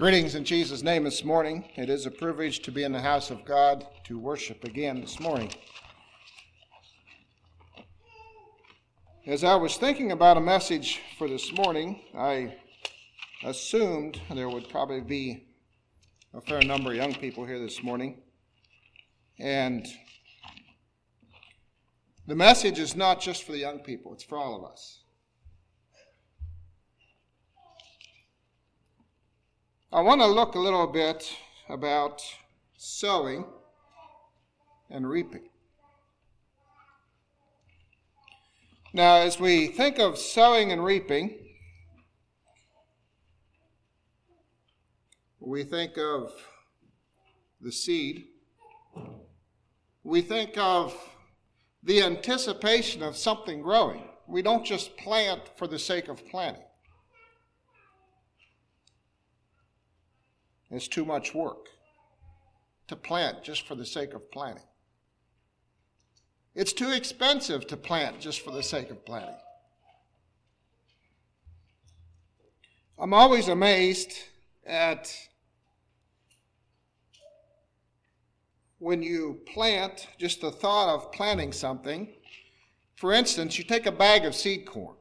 Greetings in Jesus' name this morning. It is a privilege to be in the house of God to worship again this morning. As I was thinking about a message for this morning, I assumed there would probably be a fair number of young people here this morning. And the message is not just for the young people, it's for all of us. I want to look a little bit about sowing and reaping. Now, as we think of sowing and reaping, we think of the seed. We think of the anticipation of something growing. We don't just plant for the sake of planting. It's too much work to plant just for the sake of planting. It's too expensive to plant just for the sake of planting. I'm always amazed at when you plant, just the thought of planting something. For instance, you take a bag of seed corn,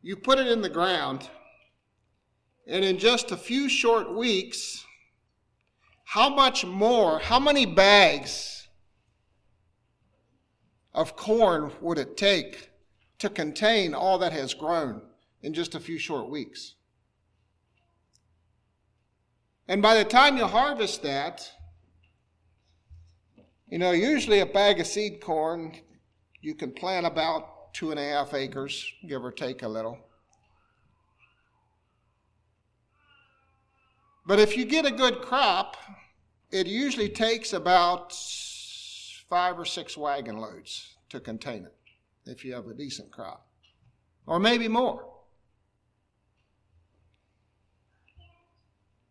you put it in the ground and in just a few short weeks, how much more, how many bags of corn would it take to contain all that has grown in just a few short weeks? And by the time you harvest that, you know, usually a bag of seed corn, you can plant about two and a half acres, give or take a little. But if you get a good crop, it usually takes about five or six wagon loads to contain it if you have a decent crop, or maybe more.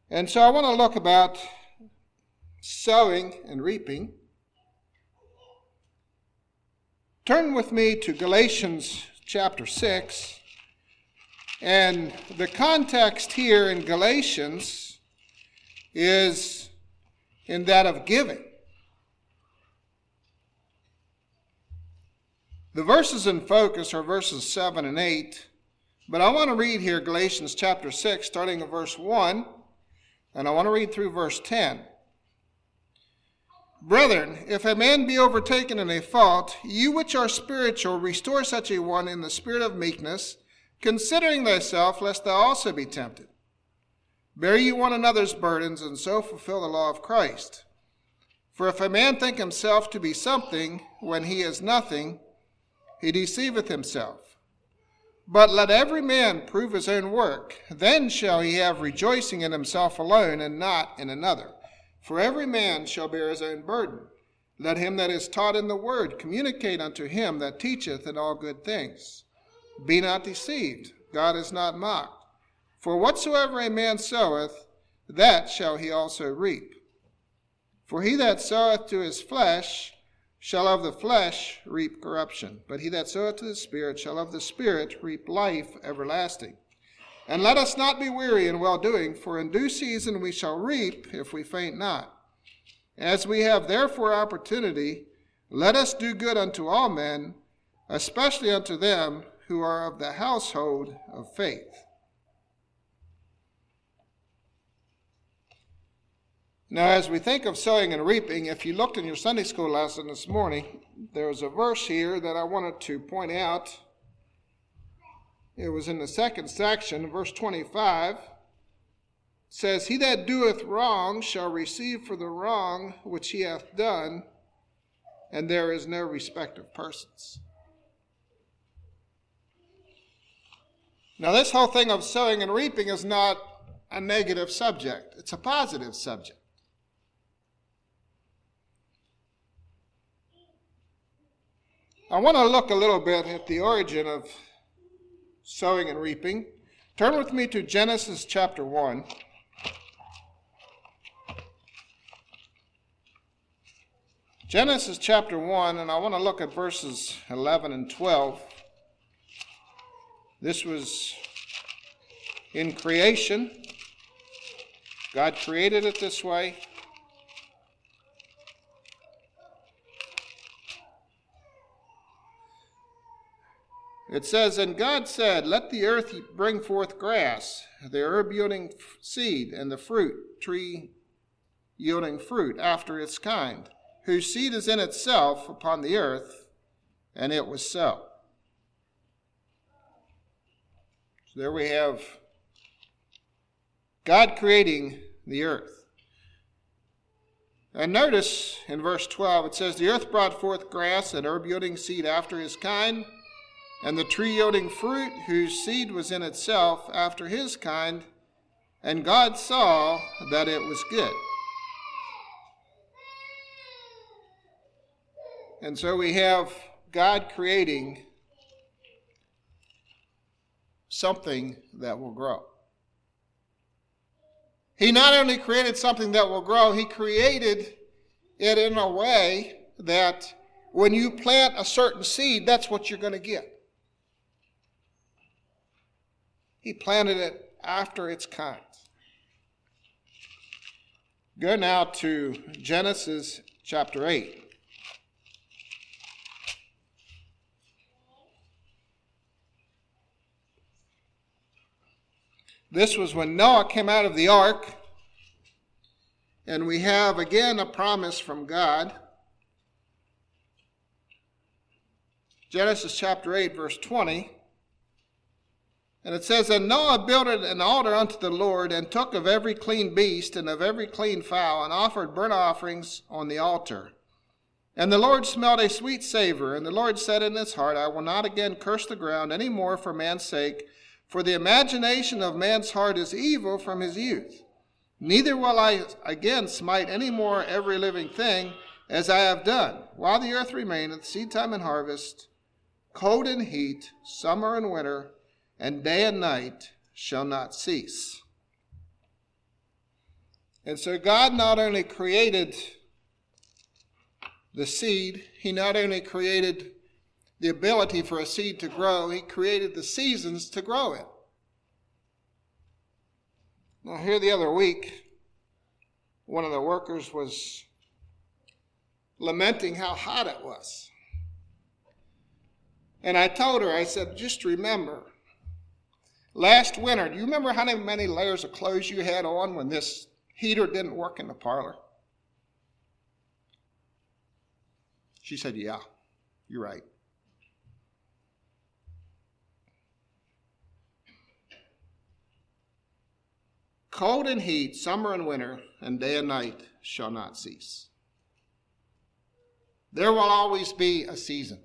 And so I want to look about sowing and reaping. Turn with me to Galatians chapter 6. And the context here in Galatians is in that of giving. The verses in focus are verses 7 and 8, but I want to read here Galatians chapter 6, starting at verse 1, and I want to read through verse 10. Brethren, if a man be overtaken in a fault, you which are spiritual, restore such a one in the spirit of meekness, considering thyself, lest thou also be tempted. Bear ye one another's burdens, and so fulfill the law of Christ. For if a man think himself to be something when he is nothing, he deceiveth himself. But let every man prove his own work, then shall he have rejoicing in himself alone, and not in another. For every man shall bear his own burden. Let him that is taught in the word communicate unto him that teacheth in all good things. Be not deceived, God is not mocked. For whatsoever a man soweth, that shall he also reap. For he that soweth to his flesh shall of the flesh reap corruption, but he that soweth to the Spirit shall of the Spirit reap life everlasting. And let us not be weary in well doing, for in due season we shall reap if we faint not. As we have therefore opportunity, let us do good unto all men, especially unto them who are of the household of faith. Now, as we think of sowing and reaping, if you looked in your Sunday school lesson this morning, there's a verse here that I wanted to point out. It was in the second section, verse 25. says, He that doeth wrong shall receive for the wrong which he hath done, and there is no respect of persons. Now, this whole thing of sowing and reaping is not a negative subject, it's a positive subject. I want to look a little bit at the origin of sowing and reaping. Turn with me to Genesis chapter 1. Genesis chapter 1, and I want to look at verses 11 and 12. This was in creation. God created it this way. It says, And God said, Let the earth bring forth grass, the herb yielding seed, and the fruit tree yielding fruit after its kind, whose seed is in itself upon the earth. And it was so. So there we have God creating the earth. And notice in verse 12 it says, The earth brought forth grass and herb yielding seed after his kind and the tree yielding fruit, whose seed was in itself after his kind, and God saw that it was good. And so we have God creating something that will grow. He not only created something that will grow, he created it in a way that when you plant a certain seed, that's what you're going to get. He planted it after its kind. Go now to Genesis chapter 8. This was when Noah came out of the ark, and we have again a promise from God. Genesis chapter 8, verse 20. And it says, And Noah builded an altar unto the Lord, and took of every clean beast and of every clean fowl, and offered burnt offerings on the altar. And the Lord smelled a sweet savor, and the Lord said in his heart, I will not again curse the ground any more for man's sake, for the imagination of man's heart is evil from his youth. Neither will I again smite any more every living thing, as I have done, while the earth remaineth, seedtime and harvest, cold and heat, summer and winter and day and night shall not cease. And so God not only created the seed, He not only created the ability for a seed to grow, He created the seasons to grow it. Now, here the other week, one of the workers was lamenting how hot it was. And I told her, I said, just remember, Last winter, do you remember how many layers of clothes you had on when this heater didn't work in the parlor? She said, Yeah, you're right. Cold and heat, summer and winter, and day and night shall not cease. There will always be a season.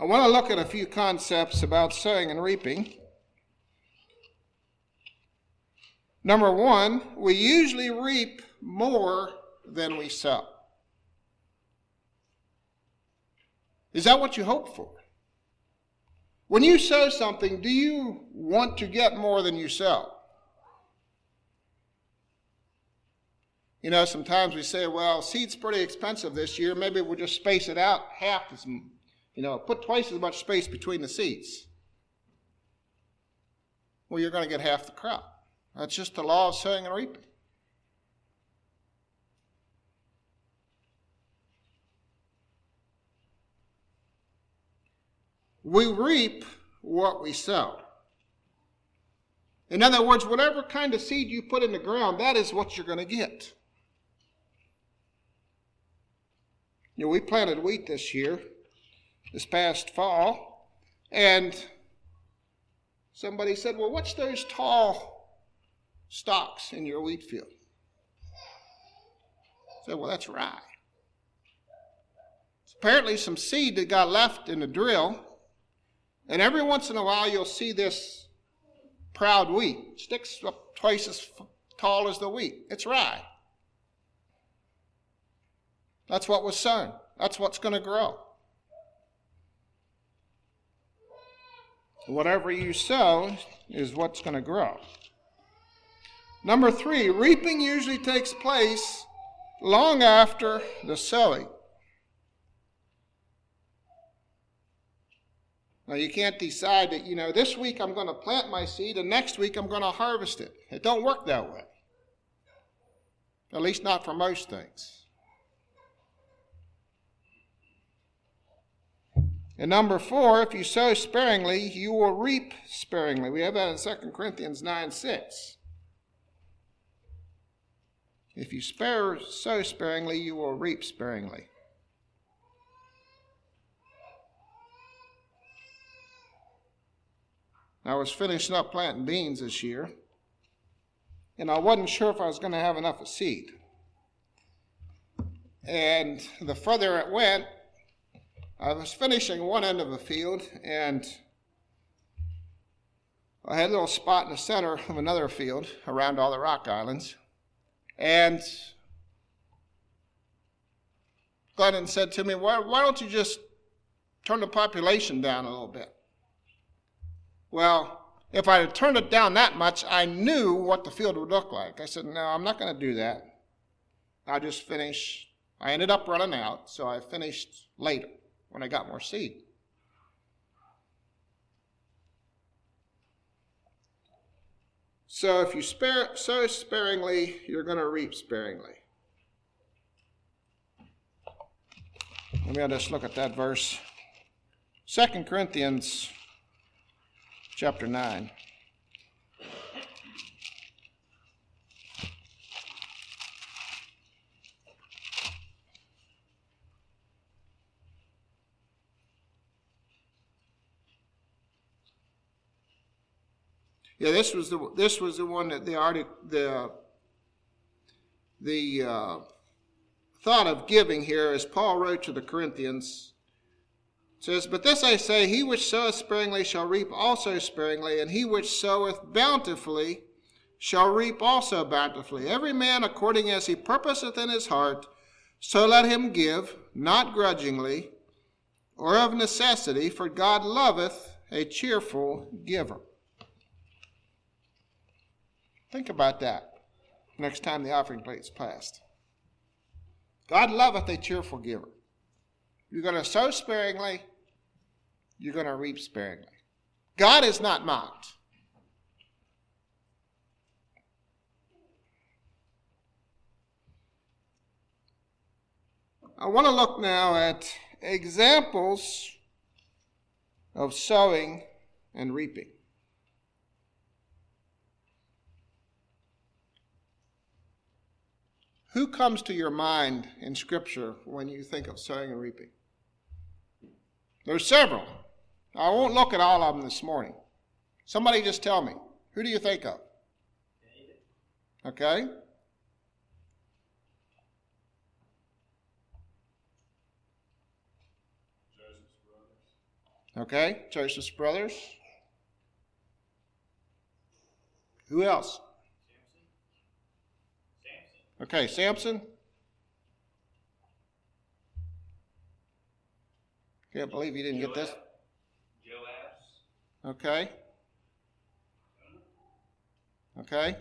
I want to look at a few concepts about sowing and reaping. Number one, we usually reap more than we sow. Is that what you hope for? When you sow something, do you want to get more than you sow? You know, sometimes we say, well, seed's pretty expensive this year. Maybe we'll just space it out half as you know, put twice as much space between the seeds. Well, you're going to get half the crop. That's just the law of sowing and reaping. We reap what we sow. In other words, whatever kind of seed you put in the ground, that is what you're going to get. You know, we planted wheat this year this past fall, and somebody said, Well, what's those tall stalks in your wheat field? I said, Well, that's rye. It's apparently some seed that got left in the drill, and every once in a while you'll see this proud wheat. It sticks up twice as tall as the wheat. It's rye. That's what was sown. That's what's going to grow. Whatever you sow is what's going to grow. Number three, reaping usually takes place long after the sowing. Now, you can't decide that, you know, this week I'm going to plant my seed and next week I'm going to harvest it. It don't work that way. At least not for most things. And number four, if you sow sparingly, you will reap sparingly. We have that in 2 Corinthians 9 6. If you spare, sow sparingly, you will reap sparingly. I was finishing up planting beans this year, and I wasn't sure if I was going to have enough of seed. And the further it went, I was finishing one end of a field, and I had a little spot in the center of another field around all the rock islands. And Glennon said to me, why, why don't you just turn the population down a little bit? Well, if I had turned it down that much, I knew what the field would look like. I said, no, I'm not going to do that. I'll just finish. I ended up running out, so I finished later when I got more seed. So if you spare, sow sparingly, you're going to reap sparingly. Let me just look at that verse. 2 Corinthians chapter 9. Yeah, this was the this was the one that the article the the uh, thought of giving here, as Paul wrote to the Corinthians, says, But this I say, he which soweth sparingly shall reap also sparingly, and he which soweth bountifully shall reap also bountifully. Every man according as he purposeth in his heart, so let him give, not grudgingly, or of necessity, for God loveth a cheerful giver. Think about that next time the offering plate is passed. God loveth a cheerful giver. You're going to sow sparingly, you're going to reap sparingly. God is not mocked. I want to look now at examples of sowing and reaping. Who comes to your mind in Scripture when you think of sowing and reaping? There's several. I won't look at all of them this morning. Somebody just tell me. Who do you think of? Okay? Joseph's brothers. Okay, Joseph's brothers. Who else? Okay, Samson. Can't believe you didn't get this. Okay. Okay.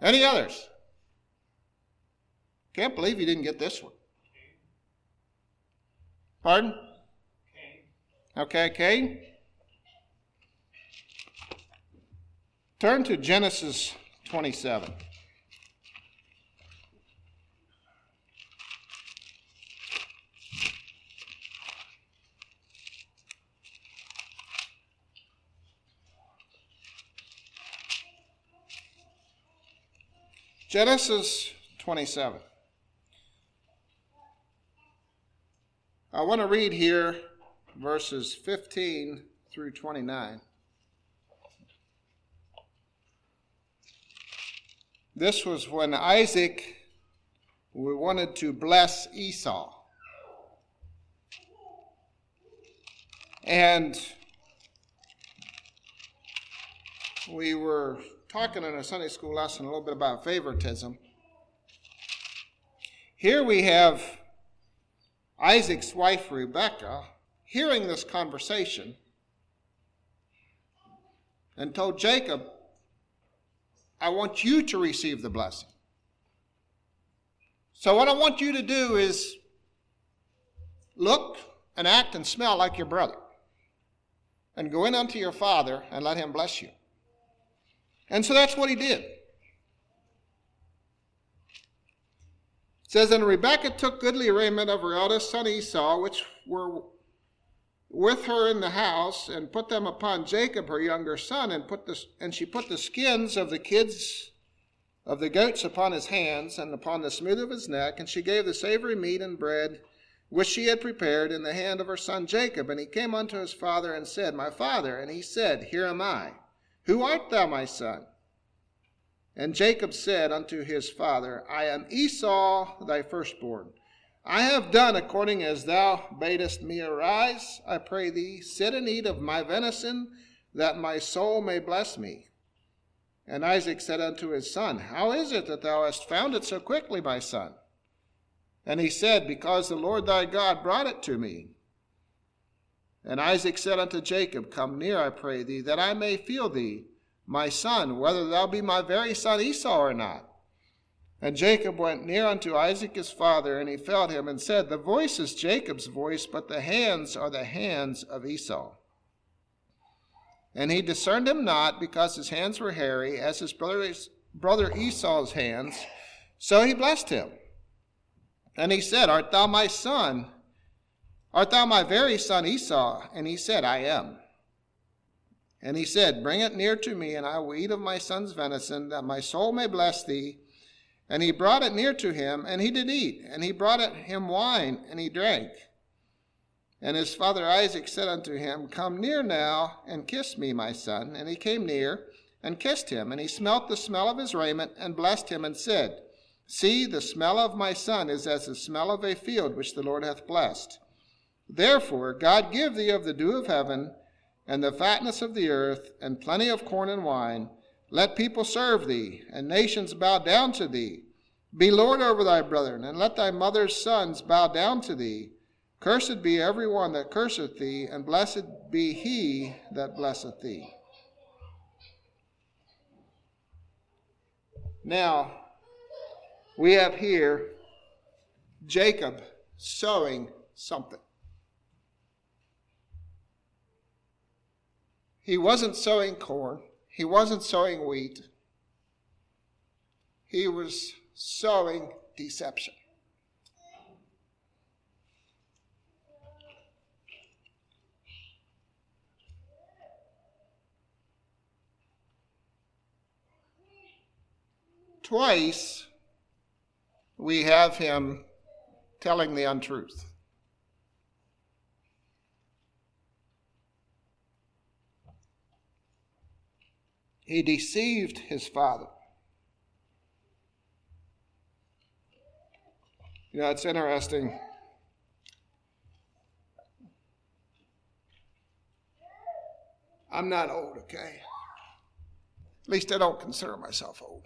Any others? Can't believe you didn't get this one. Pardon? Okay, Cain. Turn to Genesis 27. Genesis 27. I want to read here verses 15 through 29. This was when Isaac wanted to bless Esau. And we were talking in a Sunday school lesson a little bit about favoritism. Here we have Isaac's wife, Rebecca, hearing this conversation and told Jacob, I want you to receive the blessing. So, what I want you to do is look and act and smell like your brother. And go in unto your father and let him bless you. And so that's what he did. It says, And Rebekah took goodly raiment of her eldest son Esau, which were with her in the house, and put them upon Jacob, her younger son, and put the, and she put the skins of the kids of the goats upon his hands and upon the smooth of his neck, and she gave the savory meat and bread which she had prepared in the hand of her son Jacob. And he came unto his father and said, My father. And he said, Here am I. Who art thou, my son? And Jacob said unto his father, I am Esau, thy firstborn. I have done according as thou badest me. Arise, I pray thee, sit and eat of my venison, that my soul may bless me. And Isaac said unto his son, How is it that thou hast found it so quickly, my son? And he said, Because the Lord thy God brought it to me. And Isaac said unto Jacob, Come near, I pray thee, that I may feel thee, my son, whether thou be my very son Esau or not. And Jacob went near unto Isaac his father, and he felt him, and said, The voice is Jacob's voice, but the hands are the hands of Esau. And he discerned him not, because his hands were hairy, as his brother Esau's hands. So he blessed him. And he said, Art thou my son? Art thou my very son Esau? And he said, I am. And he said, Bring it near to me, and I will eat of my son's venison, that my soul may bless thee. And he brought it near to him, and he did eat. And he brought it him wine, and he drank. And his father Isaac said unto him, Come near now, and kiss me, my son. And he came near, and kissed him. And he smelt the smell of his raiment, and blessed him, and said, See, the smell of my son is as the smell of a field which the Lord hath blessed. Therefore, God give thee of the dew of heaven, and the fatness of the earth, and plenty of corn and wine. Let people serve thee, and nations bow down to thee. Be Lord over thy brethren, and let thy mother's sons bow down to thee. Cursed be every one that curseth thee, and blessed be he that blesseth thee. Now, we have here Jacob sowing something. He wasn't sowing corn, he wasn't sowing wheat, he was sowing deception. Twice we have him telling the untruth. He deceived his father. You know, it's interesting. I'm not old, okay? At least I don't consider myself old.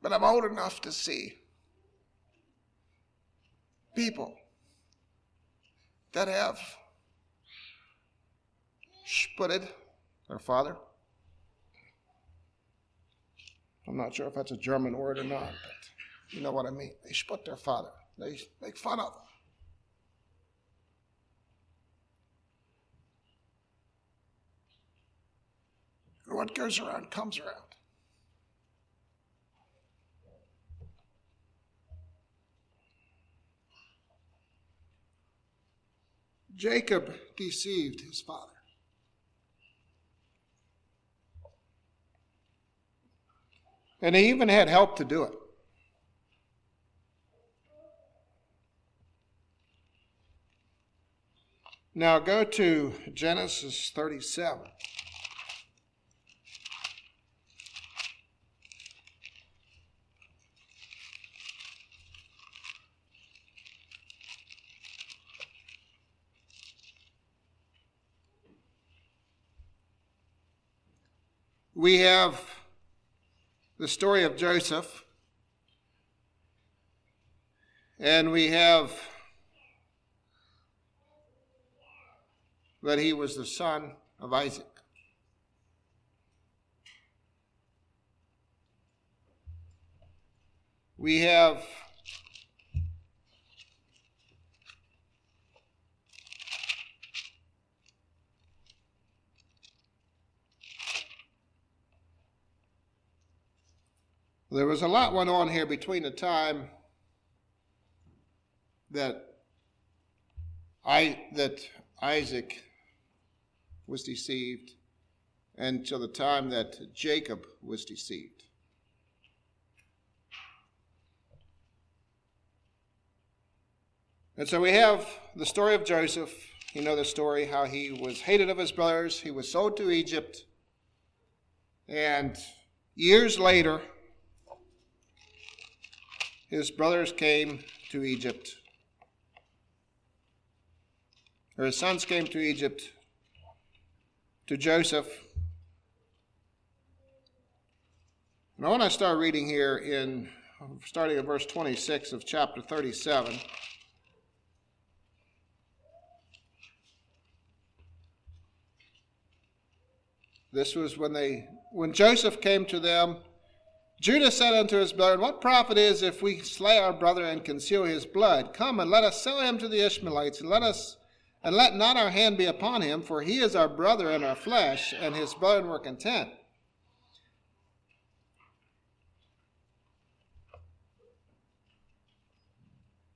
But I'm old enough to see people that have sputted their father. I'm not sure if that's a German word or not, but you know what I mean. They sput their father, they make fun of him. what goes around comes around. Jacob deceived his father. And he even had help to do it. Now go to Genesis 37. we have the story of Joseph, and we have that he was the son of Isaac. we have There was a lot went on here between the time that I that Isaac was deceived until the time that Jacob was deceived. And so we have the story of Joseph. You know the story how he was hated of his brothers, he was sold to Egypt, and years later, his brothers came to Egypt, or his sons came to Egypt to Joseph. And I want to start reading here in starting at verse 26 of chapter 37. This was when they when Joseph came to them Judah said unto his brethren, What profit is if we slay our brother and conceal his blood? Come and let us sell him to the Ishmaelites, and let us and let not our hand be upon him, for he is our brother in our flesh, and his brethren were content.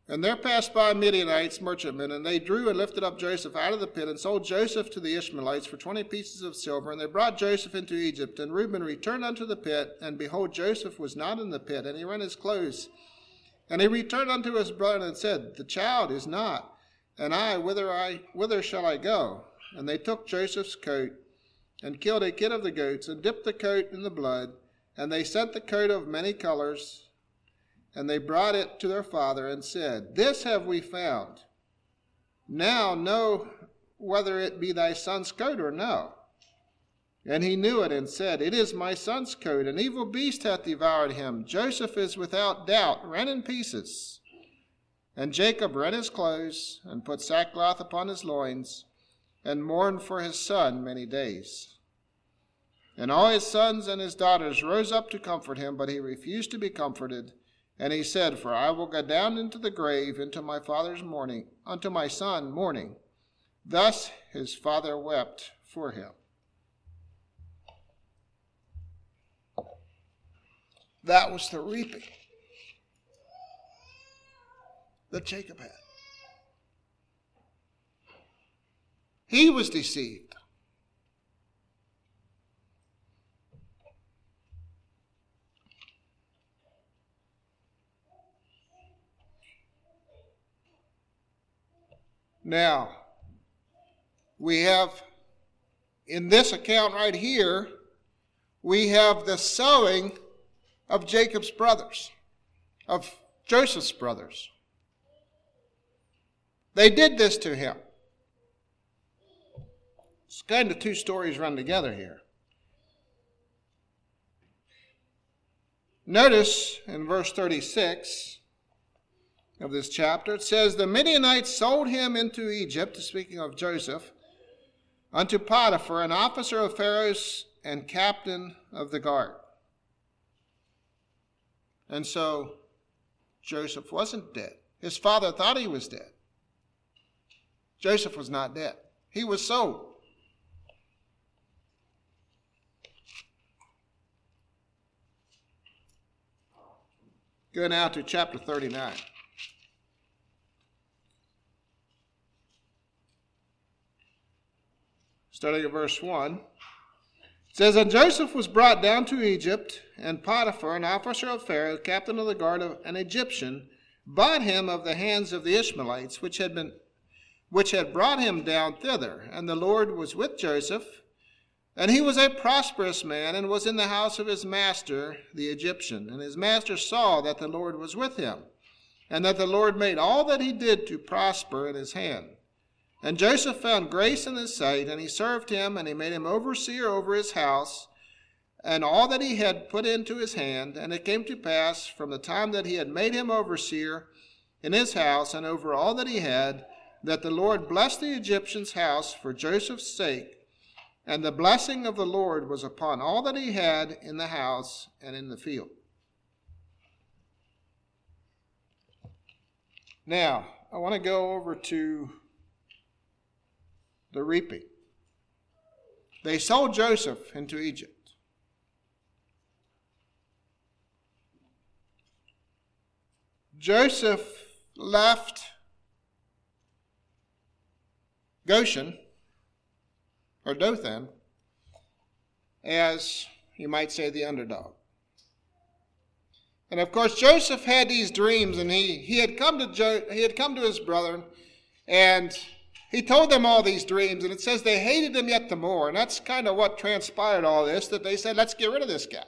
And there passed by Midianites, merchantmen, and they drew and lifted up Joseph out of the pit and sold Joseph to the Ishmaelites for twenty pieces of silver. And they brought Joseph into Egypt. And Reuben returned unto the pit, and behold, Joseph was not in the pit, and he rent his clothes. And he returned unto his brother and said, The child is not, and I, whither I whither shall I go? And they took Joseph's coat, and killed a kid of the goats, and dipped the coat in the blood. And they sent the coat of many colors and they brought it to their father and said, This have we found. Now know whether it be thy son's coat or no. And he knew it and said, It is my son's coat. An evil beast hath devoured him. Joseph is without doubt rent in pieces. And Jacob rent his clothes and put sackcloth upon his loins and mourned for his son many days. And all his sons and his daughters rose up to comfort him, but he refused to be comforted. And he said, For I will go down into the grave into my father's mourning, unto my son mourning. Thus his father wept for him. That was the reaping that Jacob had. He was deceived. Now, we have in this account right here, we have the sowing of Jacob's brothers, of Joseph's brothers. They did this to him. It's kind of two stories run together here. Notice in verse 36 of this chapter, it says, The Midianites sold him into Egypt, speaking of Joseph, unto Potiphar, an officer of Pharaoh's and captain of the guard. And so Joseph wasn't dead. His father thought he was dead. Joseph was not dead, he was sold. Go now to chapter 39. starting at verse 1. It says, And Joseph was brought down to Egypt, and Potiphar, an officer of Pharaoh, captain of the guard of an Egyptian, bought him of the hands of the Ishmaelites, which had been which had brought him down thither. And the Lord was with Joseph, and he was a prosperous man, and was in the house of his master, the Egyptian. And his master saw that the Lord was with him, and that the Lord made all that he did to prosper in his hand. And Joseph found grace in his sight, and he served him, and he made him overseer over his house, and all that he had put into his hand. And it came to pass, from the time that he had made him overseer in his house, and over all that he had, that the Lord blessed the Egyptian's house for Joseph's sake. And the blessing of the Lord was upon all that he had in the house and in the field. Now, I want to go over to the reaping. They sold Joseph into Egypt. Joseph left Goshen, or Dothan, as you might say the underdog. And of course, Joseph had these dreams, and he, he had come to jo- he had come to his brethren, and he told them all these dreams, and it says they hated him yet the more, and that's kind of what transpired all this. That they said, "Let's get rid of this guy."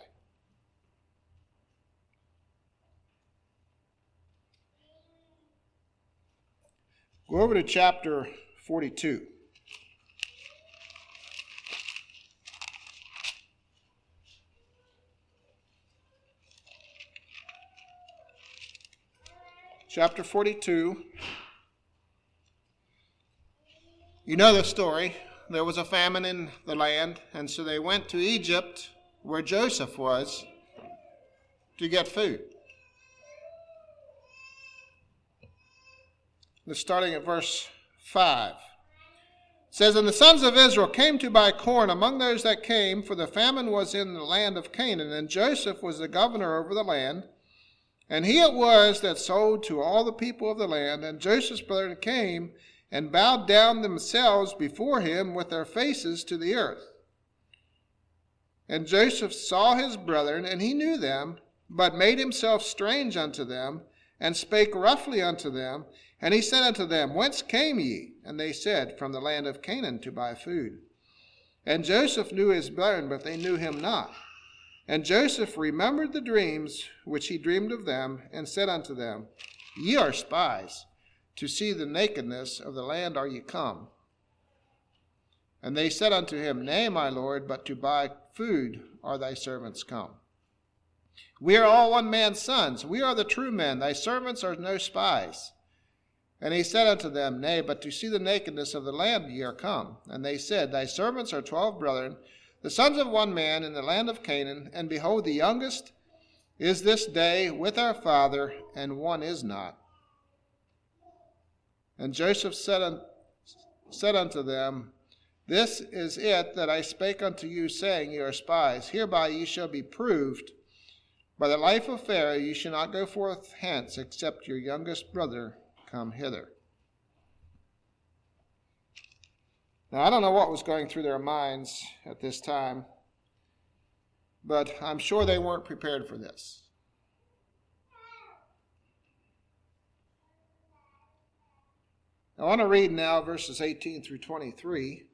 Go over to chapter 42. Chapter 42. You know the story. There was a famine in the land, and so they went to Egypt, where Joseph was, to get food. starting at verse 5. It says, And the sons of Israel came to buy corn among those that came, for the famine was in the land of Canaan, and Joseph was the governor over the land. And he it was that sold to all the people of the land. And Joseph's brethren came and bowed down themselves before him with their faces to the earth. And Joseph saw his brethren, and he knew them, but made himself strange unto them, and spake roughly unto them. And he said unto them, Whence came ye? And they said, From the land of Canaan to buy food. And Joseph knew his brethren, but they knew him not. And Joseph remembered the dreams which he dreamed of them, and said unto them, Ye are spies. To see the nakedness of the land are ye come. And they said unto him, Nay, my lord, but to buy food are thy servants come. We are all one man's sons. We are the true men. Thy servants are no spies. And he said unto them, Nay, but to see the nakedness of the land ye are come. And they said, Thy servants are twelve brethren, the sons of one man in the land of Canaan, and behold, the youngest is this day with our father, and one is not. And Joseph said, un- said unto them, This is it that I spake unto you, saying, Ye are spies. Hereby ye shall be proved. By the life of Pharaoh ye shall not go forth hence, except your youngest brother come hither. Now, I don't know what was going through their minds at this time, but I'm sure they weren't prepared for this. I want to read now verses 18 through 23. It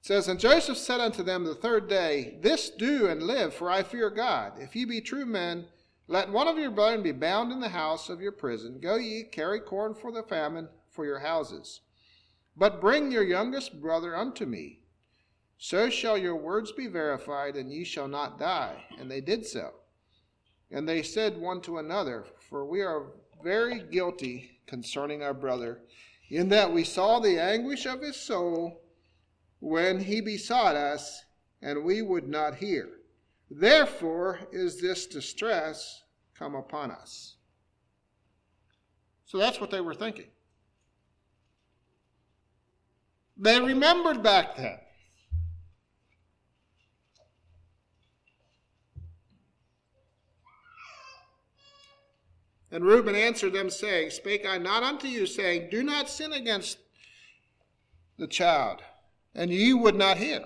says, And Joseph said unto them the third day, This do and live, for I fear God. If ye be true men, let one of your brethren be bound in the house of your prison. Go ye, carry corn for the famine for your houses. But bring your youngest brother unto me. So shall your words be verified, and ye shall not die. And they did so. And they said one to another, For we are very guilty concerning our brother, in that we saw the anguish of his soul when he besought us, and we would not hear. Therefore is this distress come upon us. So that's what they were thinking. They remembered back then. And Reuben answered them, saying, Spake I not unto you, saying, Do not sin against the child, and ye would not hear.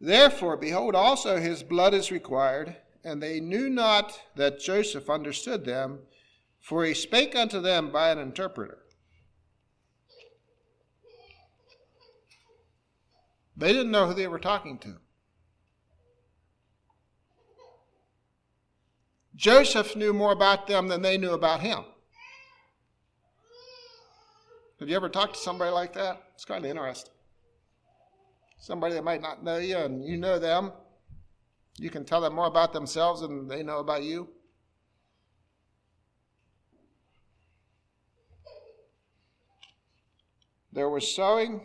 Therefore, behold, also his blood is required. And they knew not that Joseph understood them, for he spake unto them by an interpreter. They didn't know who they were talking to. Joseph knew more about them than they knew about him. Have you ever talked to somebody like that? It's kind of interesting somebody that might not know you and you know them. You can tell them more about themselves than they know about you. There was sowing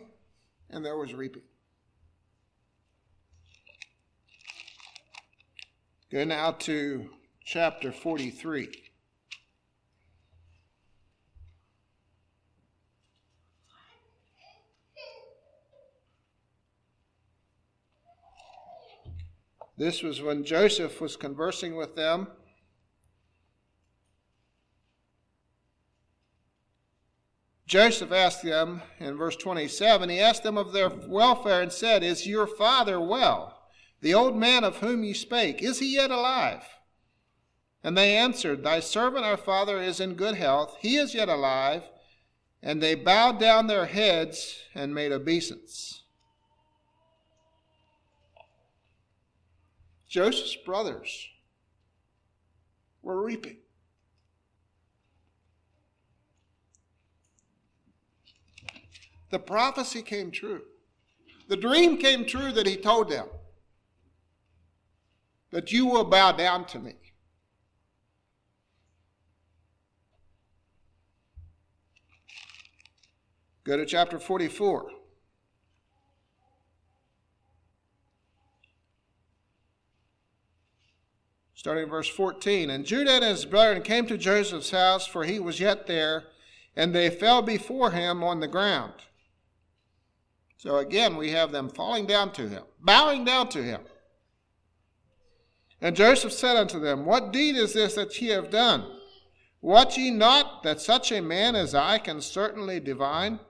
and there was reaping. Go now to chapter 43. This was when Joseph was conversing with them. Joseph asked them in verse 27, he asked them of their welfare and said, Is your father well? The old man of whom you spake, is he yet alive? And they answered, Thy servant our father is in good health, he is yet alive. And they bowed down their heads and made obeisance. Joseph's brothers were reaping. The prophecy came true. The dream came true that he told them that you will bow down to me. Go to chapter 44. Starting verse 14. And Judah and his brethren came to Joseph's house, for he was yet there, and they fell before him on the ground. So again, we have them falling down to him, bowing down to him. And Joseph said unto them, What deed is this that ye have done? Wot ye not that such a man as I can certainly divine?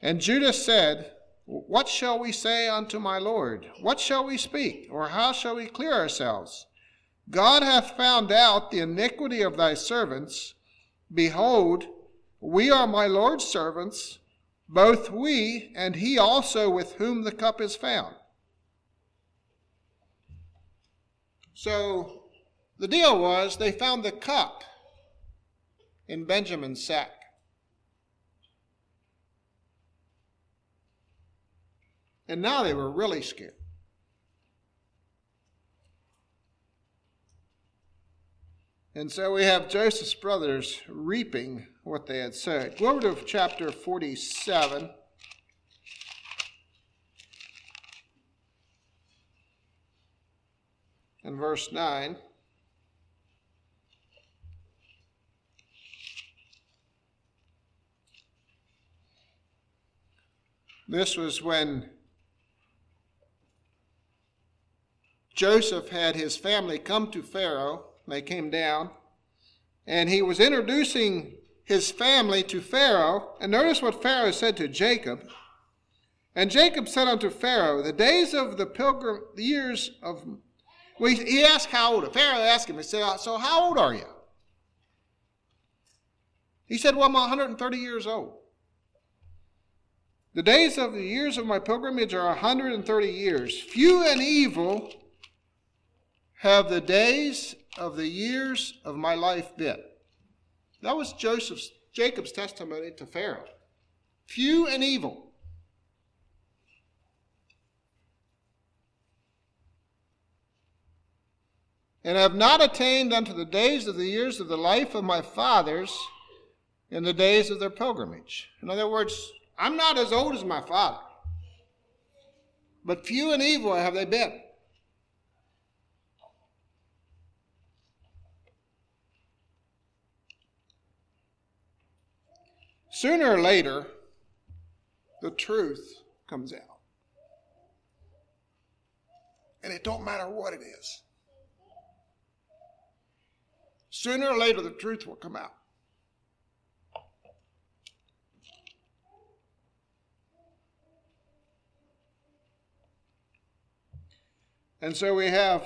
And Judah said, What shall we say unto my Lord? What shall we speak? Or how shall we clear ourselves? God hath found out the iniquity of thy servants. Behold, we are my Lord's servants, both we and he also with whom the cup is found. So the deal was they found the cup in Benjamin's sack. And now they were really scared. And so we have Joseph's brothers reaping what they had sowed. Go over to chapter 47. And verse 9. This was when Joseph had his family come to Pharaoh. They came down. And he was introducing his family to Pharaoh. And notice what Pharaoh said to Jacob. And Jacob said unto Pharaoh, The days of the pilgrim the years of. Well, he asked how old. Pharaoh asked him, he said, So how old are you? He said, Well, I'm 130 years old. The days of the years of my pilgrimage are 130 years. Few and evil have the days of the years of my life been? That was Joseph's, Jacob's testimony to Pharaoh. Few and evil. And have not attained unto the days of the years of the life of my fathers in the days of their pilgrimage. In other words, I'm not as old as my father, but few and evil have they been. Sooner or later, the truth comes out. And it don't matter what it is. Sooner or later, the truth will come out. And so we have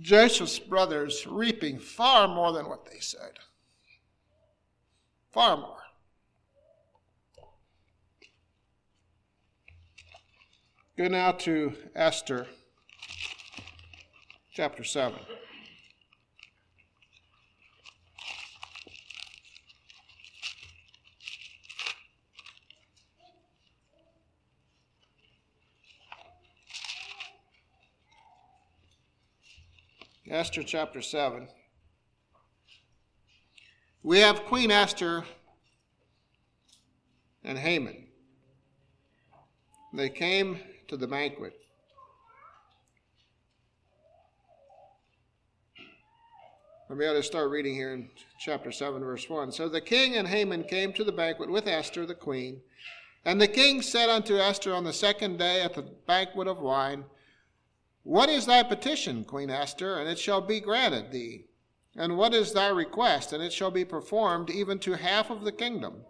Joseph's brothers reaping far more than what they said. Far more. Go now to Esther chapter 7. Esther chapter 7. We have Queen Esther and Haman. They came to the banquet. Maybe I to start reading here in chapter 7, verse 1. So the king and Haman came to the banquet with Esther, the queen. And the king said unto Esther on the second day at the banquet of wine, What is thy petition, Queen Esther, and it shall be granted thee? And what is thy request, and it shall be performed even to half of the kingdom?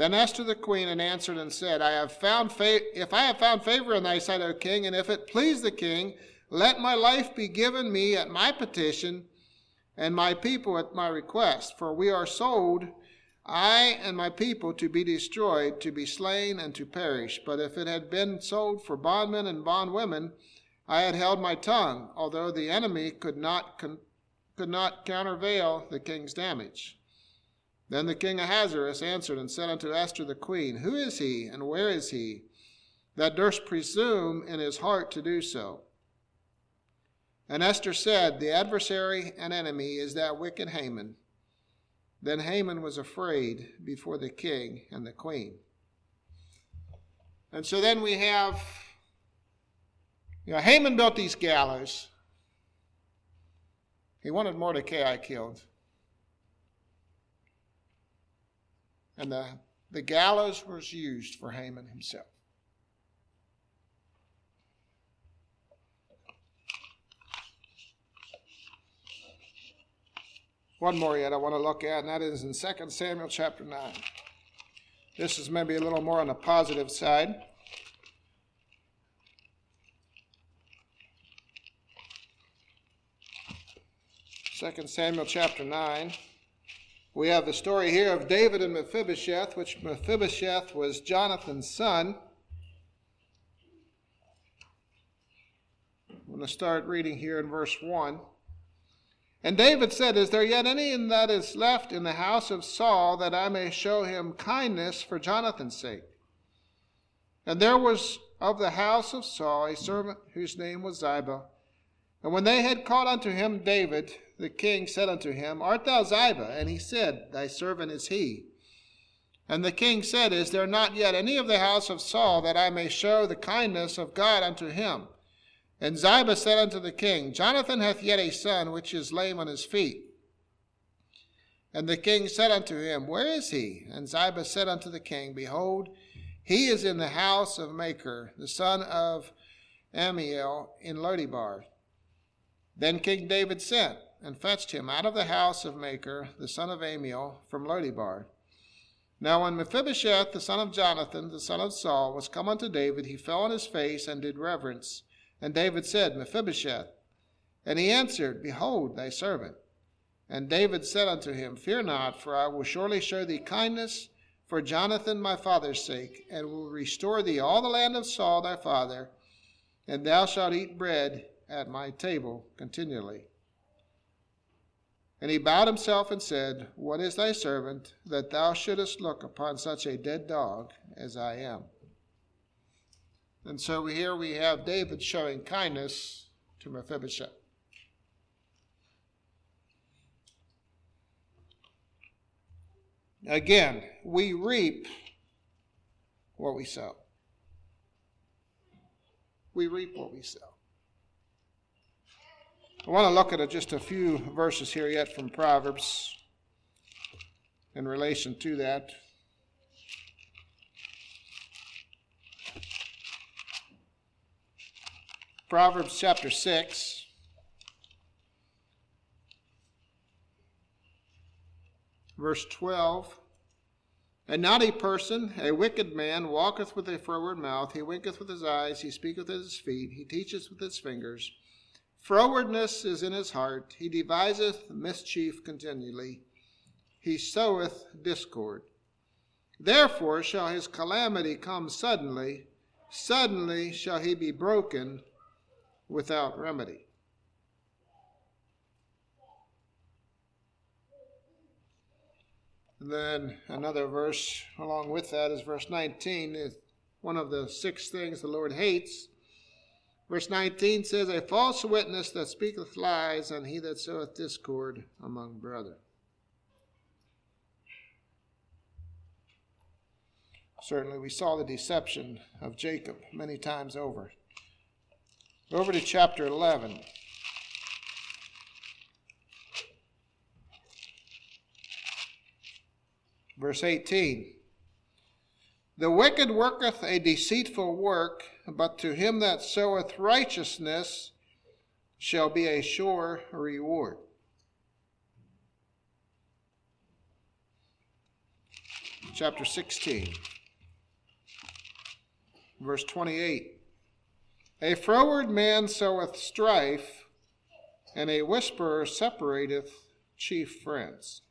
Then Esther the queen and answered and said, I have found fa- if I have found favor in thy sight, O king, and if it please the king, let my life be given me at my petition, and my people at my request. For we are sold, I and my people, to be destroyed, to be slain, and to perish. But if it had been sold for bondmen and bondwomen, I had held my tongue, although the enemy could not con- could not countervail the king's damage. Then the king Ahasuerus answered and said unto Esther the queen, Who is he, and where is he, that durst presume in his heart to do so? And Esther said, The adversary and enemy is that wicked Haman. Then Haman was afraid before the king and the queen. And so then we have, you know, Haman built these gallows. He wanted Mordecai killed. And the, the gallows was used for Haman himself. One more yet I want to look at, and that is in 2 Samuel chapter 9. This is maybe a little more on the positive side. Second Samuel chapter 9. We have the story here of David and Mephibosheth, which Mephibosheth was Jonathan's son. I'm going to start reading here in verse 1. And David said, Is there yet any that is left in the house of Saul that I may show him kindness for Jonathan's sake? And there was of the house of Saul a servant whose name was Ziba. And when they had called unto him David, the king said unto him, Art thou Ziba? And he said, Thy servant is he. And the king said, Is there not yet any of the house of Saul that I may show the kindness of God unto him? And Ziba said unto the king, Jonathan hath yet a son which is lame on his feet. And the king said unto him, Where is he? And Ziba said unto the king, Behold, he is in the house of Machir, the son of Ammiel, in Lodebar. Then King David sent and fetched him out of the house of Machir, the son of Ammiel, from Lodebar. Now when Mephibosheth, the son of Jonathan, the son of Saul, was come unto David, he fell on his face and did reverence. And David said, Mephibosheth. And he answered, Behold, thy servant. And David said unto him, Fear not, for I will surely show thee kindness for Jonathan my father's sake, and will restore thee all the land of Saul thy father, and thou shalt eat bread at my table continually. And he bowed himself and said, What is thy servant, that thou shouldest look upon such a dead dog as I am? And so here we have David showing kindness to Mephibosheth. Again, we reap what we sow. We reap what we sow. I want to look at just a few verses here yet from Proverbs in relation to that. Proverbs chapter 6. Verse 12. A naughty person, a wicked man, walketh with a froward mouth. He winketh with his eyes. He speaketh with his feet. He teacheth with his fingers. Frowardness is in his heart. He deviseth mischief continually. He soweth discord. Therefore shall his calamity come suddenly. Suddenly shall he be broken without remedy. And then another verse along with that is verse 19, is one of the six things the Lord hates. Verse 19 says, A false witness that speaketh lies, and he that soweth discord among brethren. Certainly, we saw the deception of Jacob many times over. Over to chapter 11. Verse 18. The wicked worketh a deceitful work, but to him that soweth righteousness shall be a sure reward. Chapter 16, verse 28. A froward man soweth strife, and a whisperer separateth chief friends.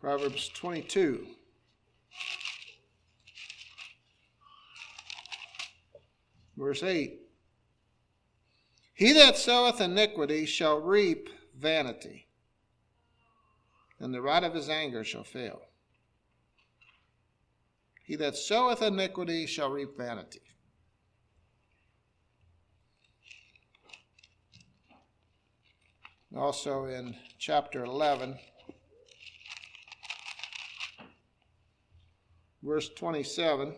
Proverbs 22. Verse 8 He that soweth iniquity shall reap vanity, and the rod of his anger shall fail. He that soweth iniquity shall reap vanity. Also in chapter 11, verse 27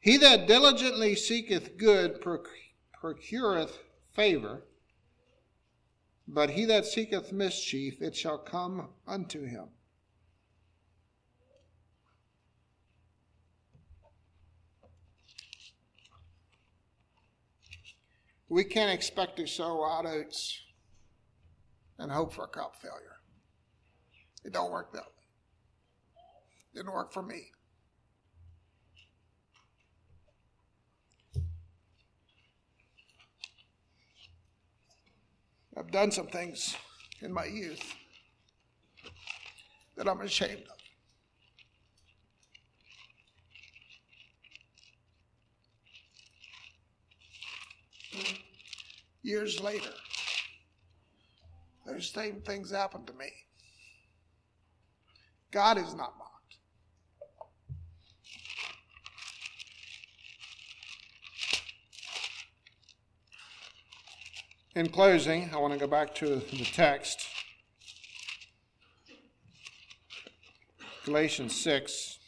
He that diligently seeketh good procureth favor, but he that seeketh mischief, it shall come unto him. We can't expect to sow out oats and hope for a crop failure. It don't work that way. Didn't work for me. I've done some things in my youth that I'm ashamed of. Years later, those same things happened to me. God is not mocked. In closing, I want to go back to the text. Galatians 6,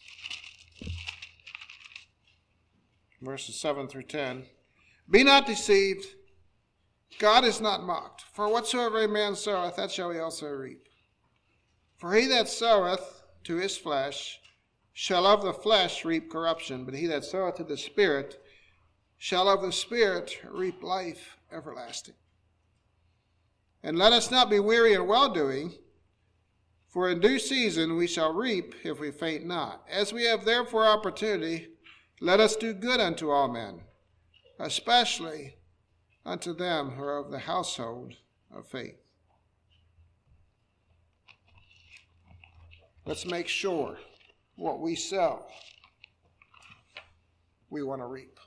verses 7 through 10. Be not deceived. God is not mocked. For whatsoever a man soweth, that shall he also reap. For he that soweth to his flesh shall of the flesh reap corruption, but he that soweth to the Spirit shall of the Spirit reap life everlasting. And let us not be weary in well doing, for in due season we shall reap if we faint not. As we have therefore opportunity, let us do good unto all men, especially unto them who are of the household of faith. Let's make sure what we sow, we want to reap.